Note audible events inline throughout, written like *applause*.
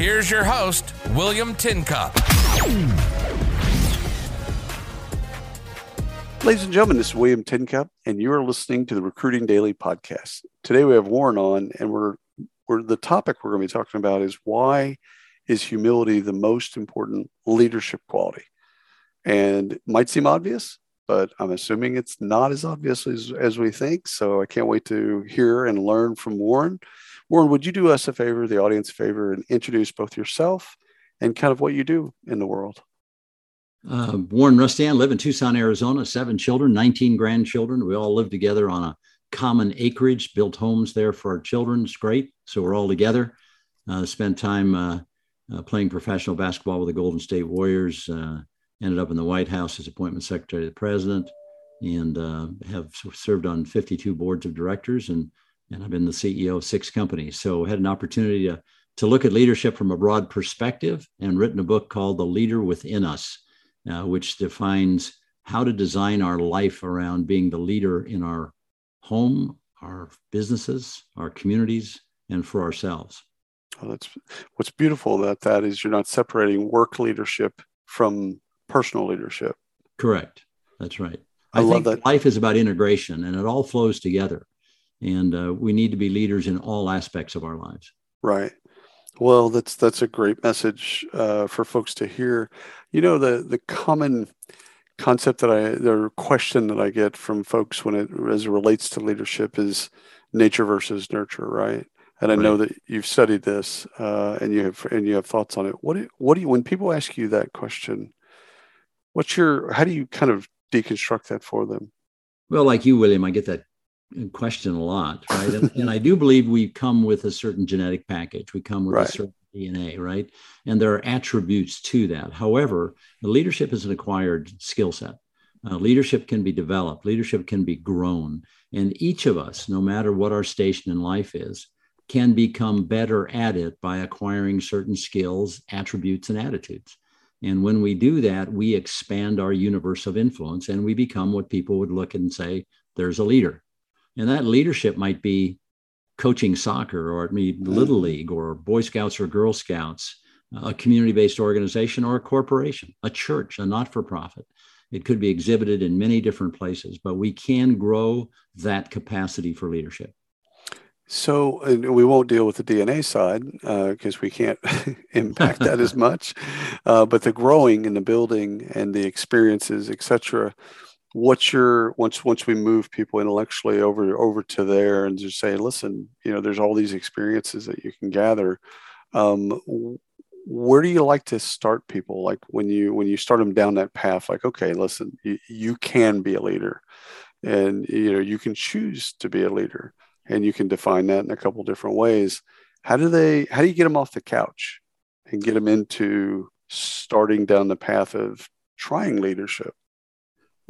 Here's your host, William Tincup. Ladies and gentlemen, this is William Tincup, and you are listening to the Recruiting Daily podcast. Today we have Warren on, and we're, we're the topic we're going to be talking about is why is humility the most important leadership quality? And it might seem obvious, but I'm assuming it's not as obvious as, as we think. So I can't wait to hear and learn from Warren. Warren, would you do us a favor, the audience a favor, and introduce both yourself and kind of what you do in the world? Uh, Warren Rustand, live in Tucson, Arizona, seven children, 19 grandchildren. We all live together on a common acreage, built homes there for our children. It's great. So we're all together. Uh, spent time uh, uh playing professional basketball with the Golden State Warriors. Uh, ended up in the White House as appointment secretary to the president and uh, have served on 52 boards of directors and and I've been the CEO of six companies. So I had an opportunity to, to look at leadership from a broad perspective and written a book called The Leader Within Us, uh, which defines how to design our life around being the leader in our home, our businesses, our communities, and for ourselves. Well, that's what's beautiful about that is you're not separating work leadership from personal leadership. Correct. That's right. I, I love that. Life is about integration and it all flows together and uh, we need to be leaders in all aspects of our lives right well that's that's a great message uh, for folks to hear you know the the common concept that i the question that i get from folks when it as it relates to leadership is nature versus nurture right and I right. know that you've studied this uh, and you have and you have thoughts on it. What do, what do you when people ask you that question? What's your how do you kind of deconstruct that for them? Well, like you, William, I get that question a lot, right? *laughs* And, and, I do believe we come with a certain genetic package. We come with right. a certain DNA, right? And there are attributes to that. However, leadership is an acquired skill set. Uh, leadership can be developed, leadership can be grown. And each of us, no matter what our station in life is, can become better at it by acquiring certain skills, attributes, and attitudes. And when we do that, we expand our universe of influence and we become what people would look and say, there's a leader and that leadership might be coaching soccer or it may be little league or boy scouts or girl scouts a community-based organization or a corporation a church a not-for-profit. It could be exhibited in many different places but we can grow that capacity for leadership. So we won't deal with the dna side because uh, we can't *laughs* impact that as *laughs* much uh, but the growing and the building and the experiences etc what's your once once we move people intellectually over over to there and just say listen you know there's all these experiences that you can gather um, where do you like to start people? Like when you when you start them down that path like okay listen you, you can be a leader and you know you can choose to be a leader and you can define that in a couple different ways. How do they how do you get them off the couch and get them into starting down the path of trying leadership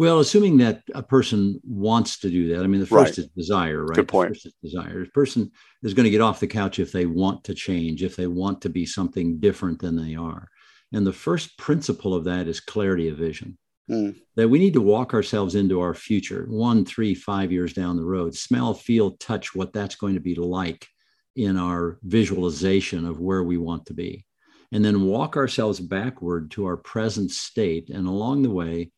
well, assuming that a person wants to do that, I mean, the first right. is desire, right? Good point. The first is desire. A person is going to get off the couch if they want to change, if they want to be something different than they are. And the first principle of that is clarity of vision. Mm. That we need to walk ourselves into our future, one, three, five years down the road, smell, feel, touch what that's going to be like in our visualization of where we want to be. And then walk ourselves backward to our present state. And along the way,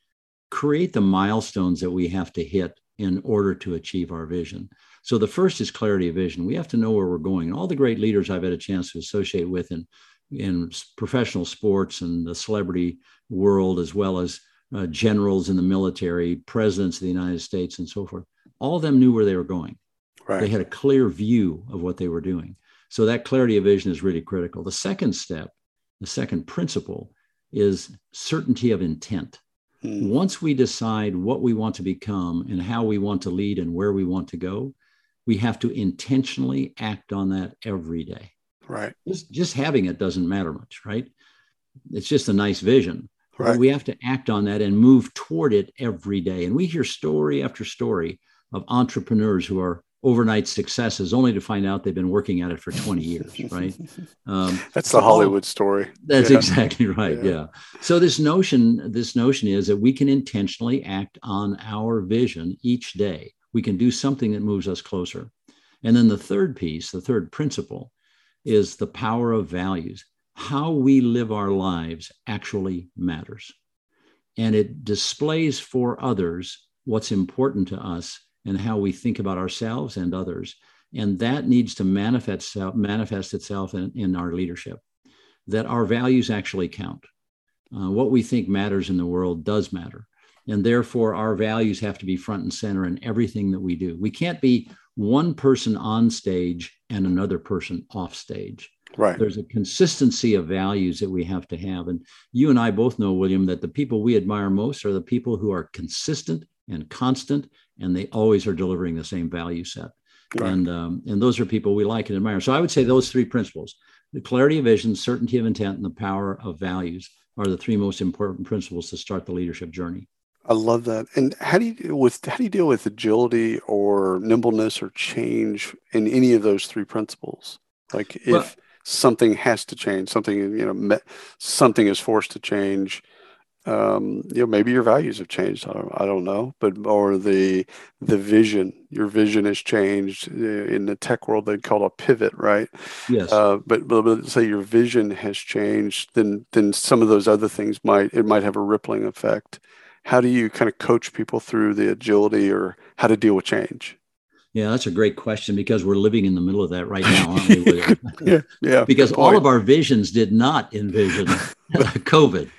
create the milestones that we have to hit in order to achieve our vision. So the first is clarity of vision. We have to know where we're going. And all the great leaders I've had a chance to associate with in, in professional sports and the celebrity world, as well as uh, generals in the military, presidents of the United States, and so forth, all of them knew where they were going. Right. They had a clear view of what they were doing. So that clarity of vision is really critical. The second step, the second principle is certainty of intent. Hmm. Once we decide what we want to become and how we want to lead and where we want to go, we have to intentionally act on that every day. Right. Just, just having it doesn't matter much, right? it's just a nice vision. Right. we have to act on that and move toward it every day. And we hear story after story of entrepreneurs who are overnight successes only to find out they've been working at it for 20 years right *laughs* um, that's the hollywood story that's yeah. exactly right yeah. yeah. so this notion this notion is that we can intentionally act on our vision each day we can do something that moves us closer and then the third piece the third principle is the power of values how we live our lives actually matters and it displays for others what's important to us and how we think about ourselves and others. And that needs to manifest, manifest itself in, in our leadership, that our values actually count. Uh, what we think matters in the world does matter. And therefore, our values have to be front and center in everything that we do. We can't be one person on stage and another person off stage. Right. There's a consistency of values that we have to have. And you and I both know, William, that the people we admire most are the people who are consistent and constant, and they always are delivering the same value set. Right. And um, and those are people we like and admire. So I would say those three principles: the clarity of vision, certainty of intent, and the power of values are the three most important principles to start the leadership journey. I love that. And how do you with how do you deal with agility or nimbleness or change in any of those three principles? Like if well, something has to change, something you know, something is forced to change um, you know maybe your values have changed I don't, I don't know but or the the vision your vision has changed uh, in the tech world they call it a pivot right yes uh, but, but, but say your vision has changed then then some of those other things might it might have a rippling effect how do you kind of coach people through the agility or how to deal with change yeah, that's a great question because we're living in the middle of that right now, aren't we? *laughs* yeah, yeah. because all of our visions did not envision *laughs* COVID.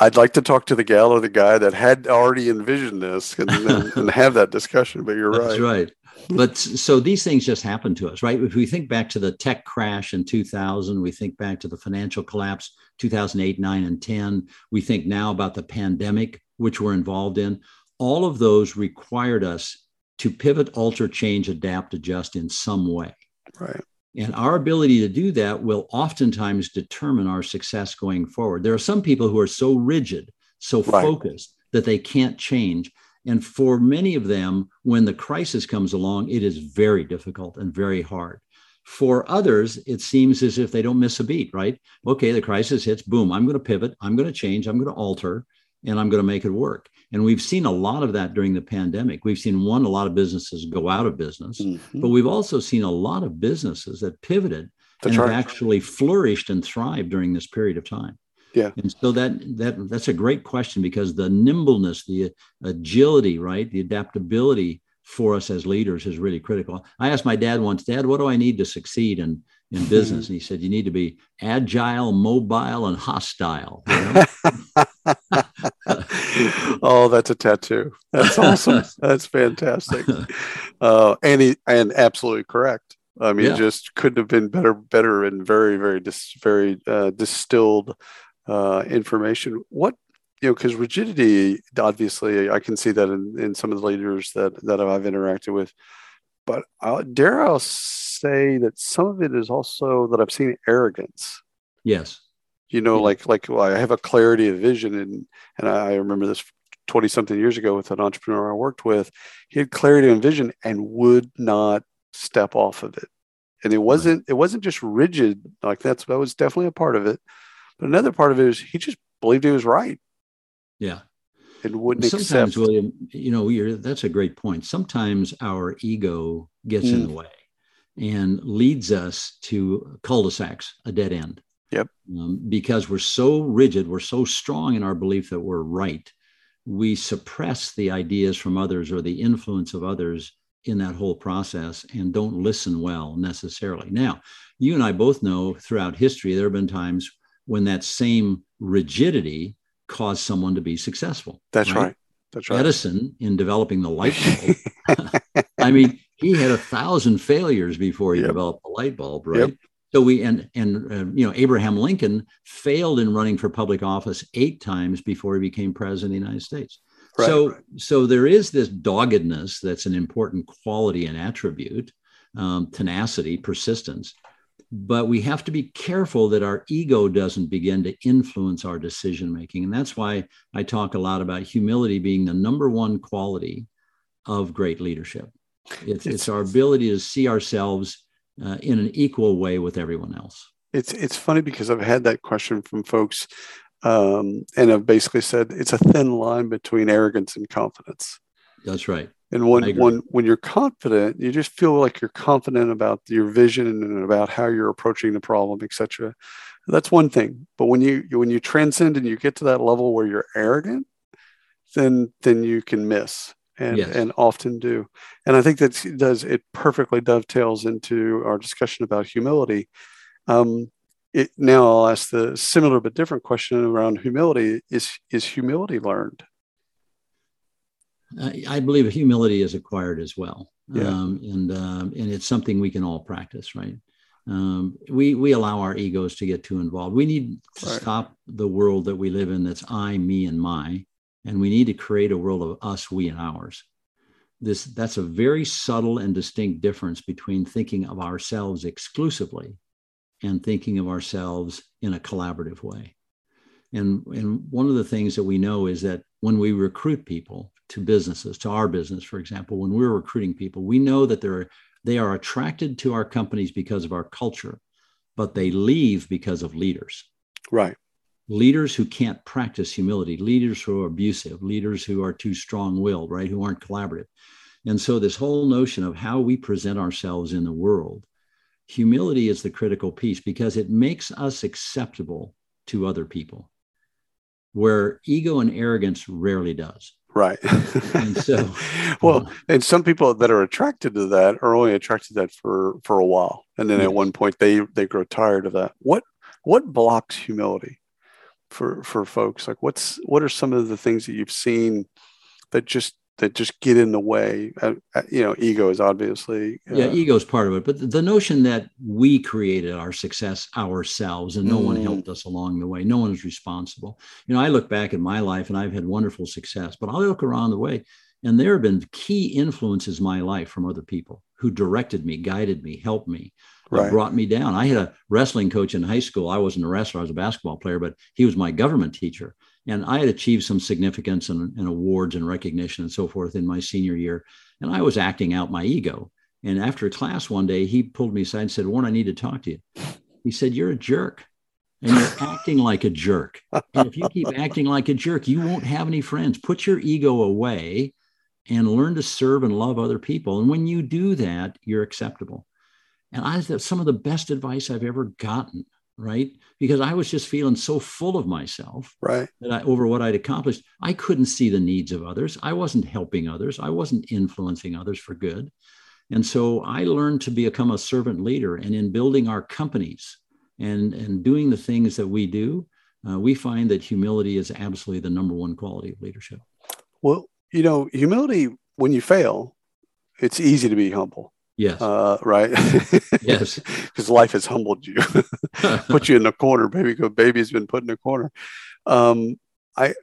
I'd like to talk to the gal or the guy that had already envisioned this and, and, *laughs* and have that discussion. But you're right. That's right. right. But so these things just happen to us, right? If we think back to the tech crash in 2000, we think back to the financial collapse 2008, 9, and 10. We think now about the pandemic, which we're involved in. All of those required us to pivot, alter, change, adapt, adjust in some way. Right. And our ability to do that will oftentimes determine our success going forward. There are some people who are so rigid, so right. focused that they can't change. And for many of them, when the crisis comes along, it is very difficult and very hard. For others, it seems as if they don't miss a beat, right? Okay, the crisis hits, boom, I'm going to pivot, I'm going to change, I'm going to alter, and I'm going to make it work. And we've seen a lot of that during the pandemic. We've seen one, a lot of businesses go out of business, mm-hmm. but we've also seen a lot of businesses that pivoted That's and right. have actually flourished and thrived during this period of time. Yeah. And so that that that's a great question because the nimbleness, the agility, right, the adaptability for us as leaders is really critical. I asked my dad once, Dad, what do I need to succeed in in business? And he said, You need to be agile, mobile, and hostile. You know? *laughs* *laughs* oh, that's a tattoo. That's awesome. *laughs* that's fantastic. Uh, and he, and absolutely correct. I mean, yeah. just couldn't have been better, better, and very, very, dis, very uh, distilled uh, information. What you know, because rigidity, obviously, I can see that in, in some of the leaders that that I've interacted with. But I'll, dare I say that some of it is also that I've seen arrogance. Yes. You know, yeah. like like well, I have a clarity of vision, and and I remember this 20 something years ago with an entrepreneur I worked with. He had clarity and vision and would not step off of it. And it wasn't right. it wasn't just rigid like that's that was definitely a part of it. But another part of it is he just believed he was right. Yeah. And wouldn't Sometimes, accept. William, you know, you're, that's a great point. Sometimes our ego gets mm. in the way and leads us to cul-de-sacs, a dead end. Yep. Um, because we're so rigid, we're so strong in our belief that we're right, we suppress the ideas from others or the influence of others in that whole process and don't listen well necessarily. Now, you and I both know throughout history, there have been times when that same rigidity caused someone to be successful. That's right. right. That's right. Edison, in developing the light bulb, *laughs* I mean, he had a thousand failures before he yep. developed the light bulb, right? Yep. So we and and uh, you know Abraham Lincoln failed in running for public office eight times before he became president of the United States. Right, so right. so there is this doggedness that's an important quality and attribute, um, tenacity, persistence. But we have to be careful that our ego doesn't begin to influence our decision making. And that's why I talk a lot about humility being the number one quality of great leadership. It's, it's, our ability to see ourselves uh, in an equal way with everyone else. It's, it's funny because I've had that question from folks um, and I've basically said it's a thin line between arrogance and confidence. That's right. And when when when you're confident, you just feel like you're confident about your vision and about how you're approaching the problem, etc. That's one thing. But when you when you transcend and you get to that level where you're arrogant, then then you can miss and yes. and often do. And I think that does it perfectly dovetails into our discussion about humility. Um, it, now I'll ask the similar but different question around humility: Is is humility learned? I believe humility is acquired as well. Yeah. Um, and, um, and it's something we can all practice, right? Um, we, we allow our egos to get too involved. We need to right. stop the world that we live in that's I, me, and my, and we need to create a world of us, we, and ours. This, that's a very subtle and distinct difference between thinking of ourselves exclusively and thinking of ourselves in a collaborative way. And, and one of the things that we know is that when we recruit people to businesses, to our business, for example, when we're recruiting people, we know that they're, they are attracted to our companies because of our culture, but they leave because of leaders. Right. Leaders who can't practice humility, leaders who are abusive, leaders who are too strong willed, right? Who aren't collaborative. And so, this whole notion of how we present ourselves in the world, humility is the critical piece because it makes us acceptable to other people where ego and arrogance rarely does. Right. and so, *laughs* well, and some people that are attracted to that are only attracted to that for for a while, and then yes. at one point they they grow tired of that. What what blocks humility for for folks? Like, what's what are some of the things that you've seen that just that just get in the way. You know, ego is obviously uh, yeah, ego is part of it, but the, the, notion that we created our success ourselves and no mm. one helped us along the way, no one is responsible. You know, I look back at my life and I've had wonderful success, but I look around the way and there have been key influences in my life from other people who directed me, guided me, helped me, right. brought me down. I had a wrestling coach in high school. I wasn't a wrestler; I was a basketball player, but he was my government teacher and I had achieved some significance and, and, awards and recognition and so forth in my senior year. And I was acting out my ego. And after class one day, he pulled me aside and said, Warren, I need to talk to you. He said, You're a jerk and you're *laughs* acting like a jerk. And if you keep acting like a jerk, you won't have any friends. Put your ego away and learn to serve and love other people. And when you do that, you're acceptable. And I that's some of the best advice I've ever gotten right? Because I was just feeling so full of myself, right? That I, over what I'd accomplished, I couldn't see the needs of others. I wasn't helping others. I wasn't influencing others for good. And so I learned to become a servant leader. And in building our companies and, and doing the things that we do, uh, we find that humility is absolutely the number one quality of leadership. Well, you know, humility, when you fail, it's easy to be humble. Yes. Uh, right. yes. *laughs* Because life has humbled you, *laughs* put you in a corner, baby. Because baby's been put in a corner. Um, I,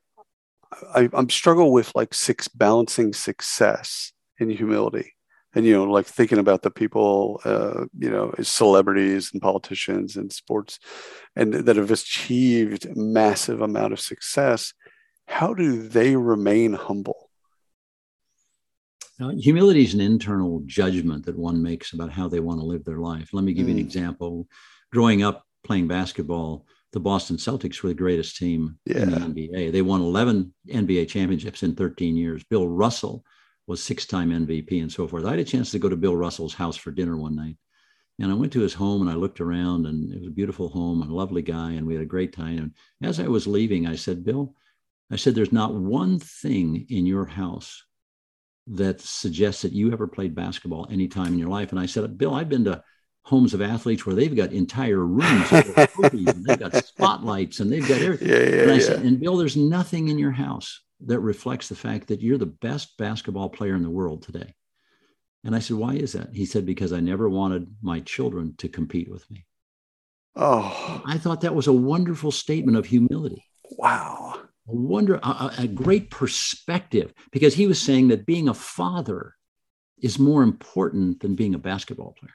I, I'm struggle with like six balancing success and humility, and you know, like thinking about the people, uh, you know, celebrities and politicians and sports, and that have achieved massive amount of success. How do they remain humble? Now, humility is an internal judgment that one makes about how they want to live their life. Let me give mm. you an mm. example. Growing up playing basketball, the Boston Celtics were the greatest team yeah. in the NBA. They won 11 NBA championships in 13 years. Bill Russell was six time MVP and so forth. I had a chance to go to Bill Russell's house for dinner one night. And I went to his home and I looked around, and it was a beautiful home and a lovely guy, and we had a great time. And as I was leaving, I said, Bill, I said, there's not one thing in your house that suggests that you ever played basketball any time in your life. And I said, Bill, I've been to homes of athletes where they've got entire rooms *laughs* and they've got spotlights and they've got everything. Yeah, yeah, and I yeah. said, and Bill, there's nothing in your house that reflects the fact that you're the best basketball player in the world today. And I said, why is that? He said, because I never wanted my children to compete with me. Oh, I thought that was a wonderful statement of humility. Wow wonder, a, a great perspective, because he was saying that being a father is more important than being a basketball player.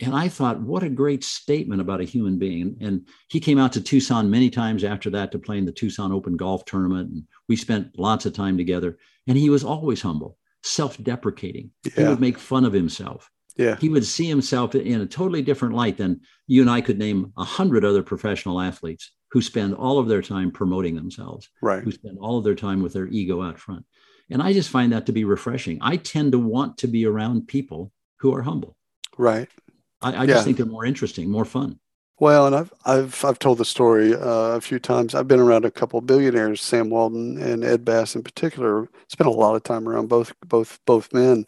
and I thought, what a great statement about a human being. And he came out to Tucson many times after that to play in the Tucson Open Golf Tournament. And we spent lots of time together. And he was always humble, self deprecating. Yeah. He would make fun of himself. Yeah. He would see himself in a totally different light than you and I could name a hundred other professional athletes who spend all of their time promoting themselves, right? Who spend all of their time with their ego out front. And I just find that to be refreshing. I tend to want to be around people who are humble. Right. I, I just think they're more interesting, more fun. Well, and I've I've I've told the story uh, a few times. I've been around a couple of billionaires, Sam Walton and Ed Bass in particular. Spent a lot of time around both both both men,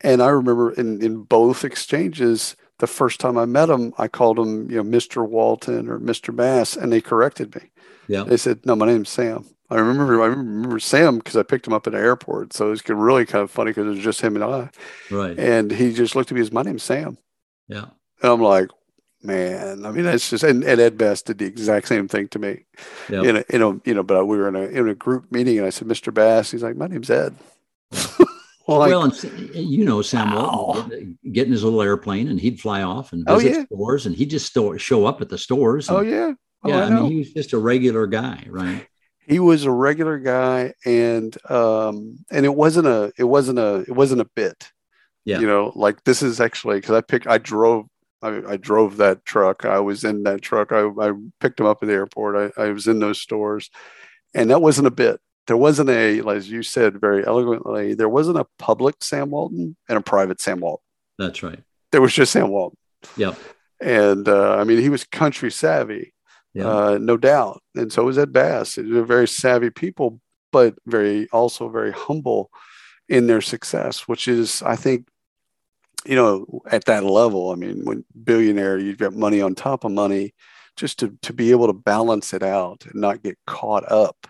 and I remember in in both exchanges, the first time I met him, I called him, you know Mr. Walton or Mr. Bass, and they corrected me. Yeah, they said no, my name's Sam. I remember I remember Sam because I picked him up at the airport, so it was really kind of funny because it was just him and I. Right. And he just looked at me as my name's Sam. Yeah. And I'm like, man, I mean, that's just, and, and Ed Bass did the exact same thing to me. Yep. In a, in a, you know, but we were in a, in a group meeting and I said, Mr. Bass, he's like, my name's Ed. well, *laughs* like, well, and you know, Sam wow. Walton getting his little airplane and he'd fly off and visit oh, yeah. stores and he'd just store, show up at the stores. And, oh, yeah. Oh, yeah. I, I mean, he was just a regular guy, right? He was a regular guy. And, um, and it wasn't a, it wasn't a, it wasn't a bit yeah. You know, like this is actually because I picked, I drove, I, I, drove that truck. I was in that truck. I, I picked him up at the airport. I, I was in those stores, and that wasn't a bit. There wasn't a, as you said very eloquently, there wasn't a public Sam Walton and a private Sam Walton. That's right. There was just Sam Walton. Yep. And uh, I mean, he was country savvy, yeah. uh, no doubt. And so was Ed Bass. They were very savvy people, but very also very humble in their success, which is, I think, you know, at that level, I mean, when billionaire, you've got money on top of money, just to, to be able to balance it out and not get caught up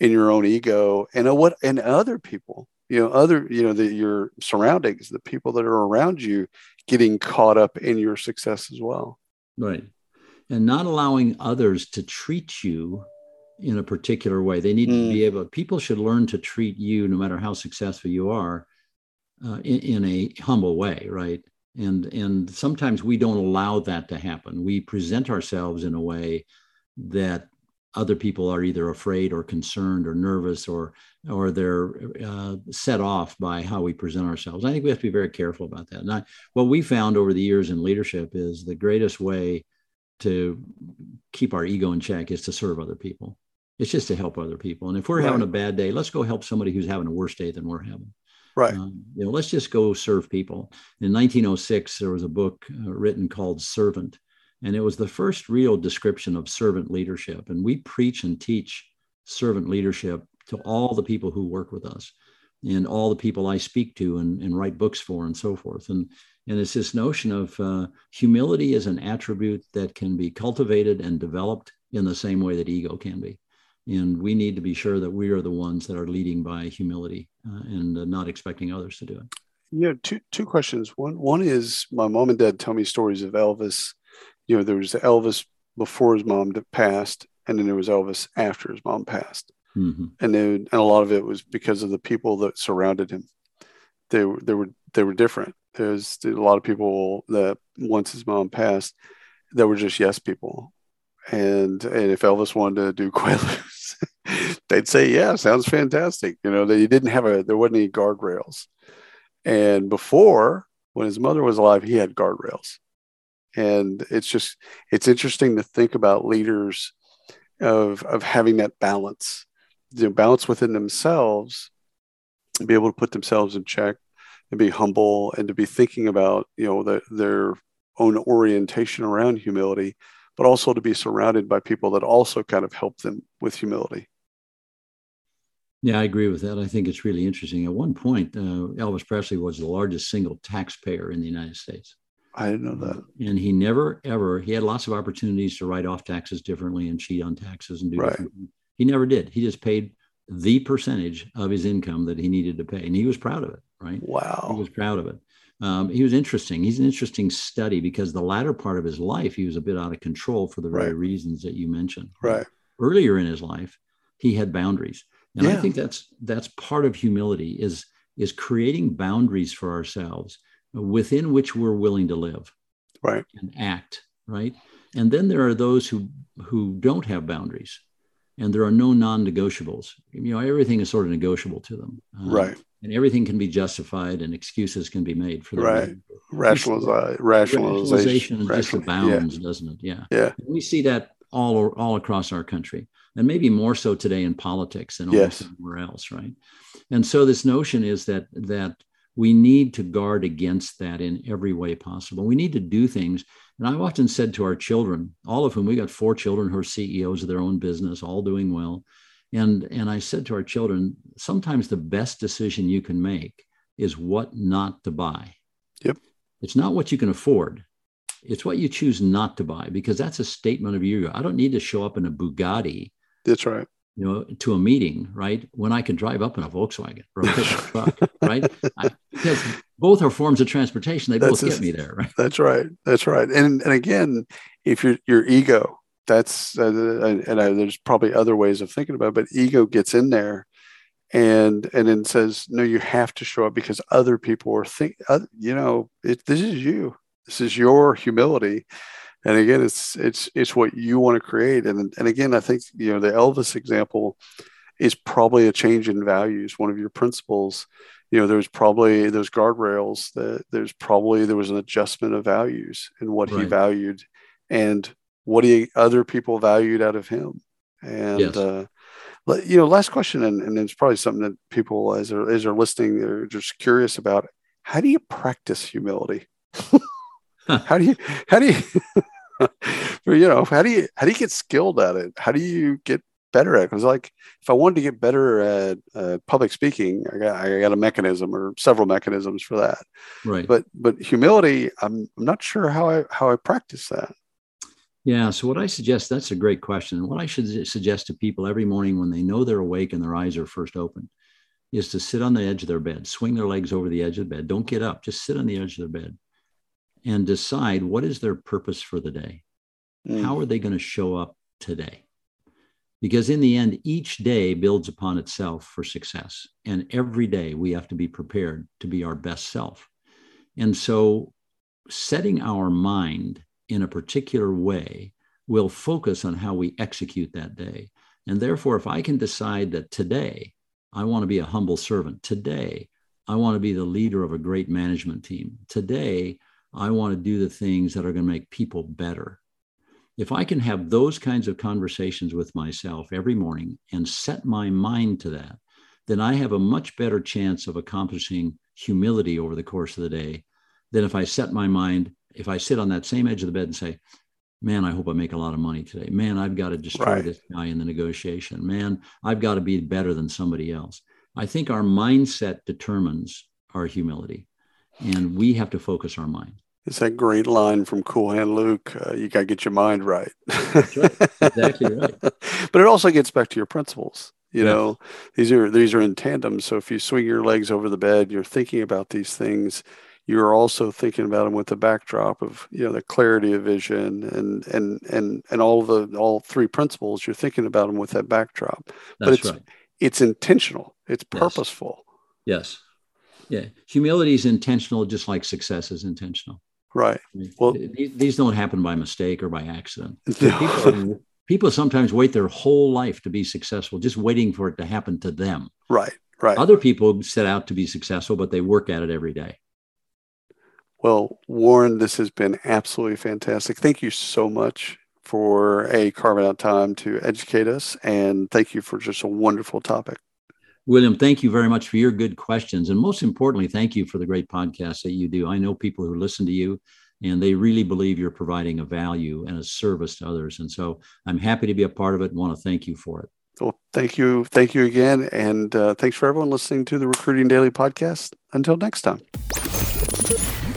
in your own ego and what and other people, you know, other, you know, the, your surroundings, the people that are around you getting caught up in your success as well. Right. And not allowing others to treat you in a particular way. They need mm. to be able, people should learn to treat you, no matter how successful you are, uh, in, in, a humble way, right? And and sometimes we don't allow that to happen. We present ourselves in a way that other people are either afraid or concerned or nervous or or they're uh, set off by how we present ourselves. I think we have to be very careful about that. And I, what we found over the years in leadership is the greatest way to keep our ego in check is to serve other people. It's just to help other people. And if we're right. having a bad day, let's go help somebody who's having a worse day than we're having. Right. Um, you know, let's just go serve people. In 1906, there was a book uh, written called Servant, and it was the first real description of servant leadership. And we preach and teach servant leadership to all the people who work with us and all the people I speak to and, and write books for and so forth. And, and it's this notion of uh, humility is an attribute that can be cultivated and developed in the same way that ego can be and we need to be sure that we are the ones that are leading by humility uh, and uh, not expecting others to do it yeah two two questions one one is my mom and dad tell me stories of elvis you know there was elvis before his mom passed and then there was elvis after his mom passed. Mm-hmm. and then and a lot of it was because of the people that surrounded him. They were they were they were different. There's a lot of people that once his mom passed that were just yes people. And and if Elvis wanted to do *laughs* Quaaludes, they'd say, "Yeah, sounds fantastic." You know, they didn't have a there wasn't any guardrails, and before when his mother was alive, he had guardrails, and it's just it's interesting to think about leaders of of having that balance, you know, balance within themselves, be able to put themselves in check, and be humble, and to be thinking about you know the, their own orientation around humility but also to be surrounded by people that also kind of help them with humility. Yeah, I agree with that. I think it's really interesting. At one point, uh, Elvis Presley was the largest single taxpayer in the United States. I didn't know that. And he never, ever, he had lots of opportunities to write off taxes differently and cheat on taxes and do right. He never did. He just paid the percentage of his income that he needed to pay. And he was proud of it, right? Wow. He was proud of it um, he was interesting. He's an interesting study because the latter part of his life, he was a bit out of control for the very right. reasons that you mentioned. Right. Earlier in his life, he had boundaries, and yeah. I think that's that's part of humility is is creating boundaries for ourselves within which we're willing to live. right. and act, right? And then there are those who who don't have boundaries, and there are no non-negotiables. You know, everything is sort of negotiable to them, um, right? And everything can be justified, and excuses can be made for that. Right. Rationalization, rationalization just abounds, yeah. doesn't it? Yeah. Yeah. And we see that all all across our country, and maybe more so today in politics than yes. else, right? And so this notion is that that we need to guard against that in every way possible. We need to do things. And I've often said to our children, all of whom we got four children who are CEOs of their own business, all doing well. And, and I said to our children, sometimes the best decision you can make is what not to buy. Yep. It's not what you can afford. It's what you choose not to buy because that's a statement of you. I don't need to show up in a Bugatti. That's right you know, to a meeting, right? When I can drive up in a Volkswagen or a pickup *laughs* truck, right? I, because both are forms of transportation. They that's both get me there, right? That's right. That's right. And and again, if your your ego, that's uh, and I, there's probably other ways of thinking about, it, but ego gets in there, and and then says, no, you have to show up because other people are think, uh, you know, it, this is you. This is your humility and again it's it's it's what you want to create. And and again i think you know the elvis example is probably a change in values one of your principles. You know there's probably those guardrails that there's probably there was an adjustment of values and what right. he valued and what he other people valued out of him. And yes. uh you know last question and, and it's probably something that people as they're, as they're listening they're just curious about. How do you practice humility? *laughs* How do you how do you *laughs* *laughs* you know, how do you how do you get skilled at it? How do you get better at it? Because like, if I wanted to get better at uh, public speaking, I got I got a mechanism or several mechanisms for that. Right. But but humility, I'm, I'm not sure how I how I practice that. Yeah. So what I suggest that's a great question. What I should suggest to people every morning when they know they're awake and their eyes are first open is to sit on the edge of their bed, swing their legs over the edge of the bed. Don't get up. Just sit on the edge of their bed and decide what is their purpose for the day. Mm. How are they going to show up today? Because in the end, each day builds upon itself for success. And every day we have to be prepared to be our best self. And so setting our mind in a particular way will focus on how we execute that day. And therefore, if I can decide that today I want to be a humble servant, today I want to be the leader of a great management team, today I want to do the things that are going to make people better. If I can have those kinds of conversations with myself every morning and set my mind to that, then I have a much better chance of accomplishing humility over the course of the day than if I set my mind, if I sit on that same edge of the bed and say, man, I hope I make a lot of money today. Man, I've got to destroy right. this guy in the negotiation. Man, I've got to be better than somebody else. I think our mindset determines our humility, and we have to focus our mind. It's that great line from Cool Hand Luke. Uh, you got to get your mind right. That's right. Exactly right. *laughs* but it also gets back to your principles. You yeah. know, these are these are in tandem. So if you swing your legs over the bed, you're thinking about these things. You're also thinking about them with the backdrop of you know the clarity of vision and and and and all the all three principles. You're thinking about them with that backdrop. That's but it's right. it's intentional. It's purposeful. Yes. yes. Yeah. Humility is intentional, just like success is intentional. Right. Well, these, don't happen by mistake or by accident. *laughs* People, people sometimes wait their whole life to be successful, just waiting for it to happen to them. Right. Right. Other people set out to be successful, but they work at it every day. Well, Warren, this has been absolutely fantastic. Thank you so much for a carving out time to educate us, and thank you for just a wonderful topic. William, thank you very much for your good questions. And most importantly, thank you for the great podcast that you do. I know people who listen to you and they really believe you're providing a value and a service to others. And so I'm happy to be a part of it and want to thank you for it. Well, thank you. Thank you again. And uh, thanks for everyone listening to the Recruiting Daily podcast. Until next time.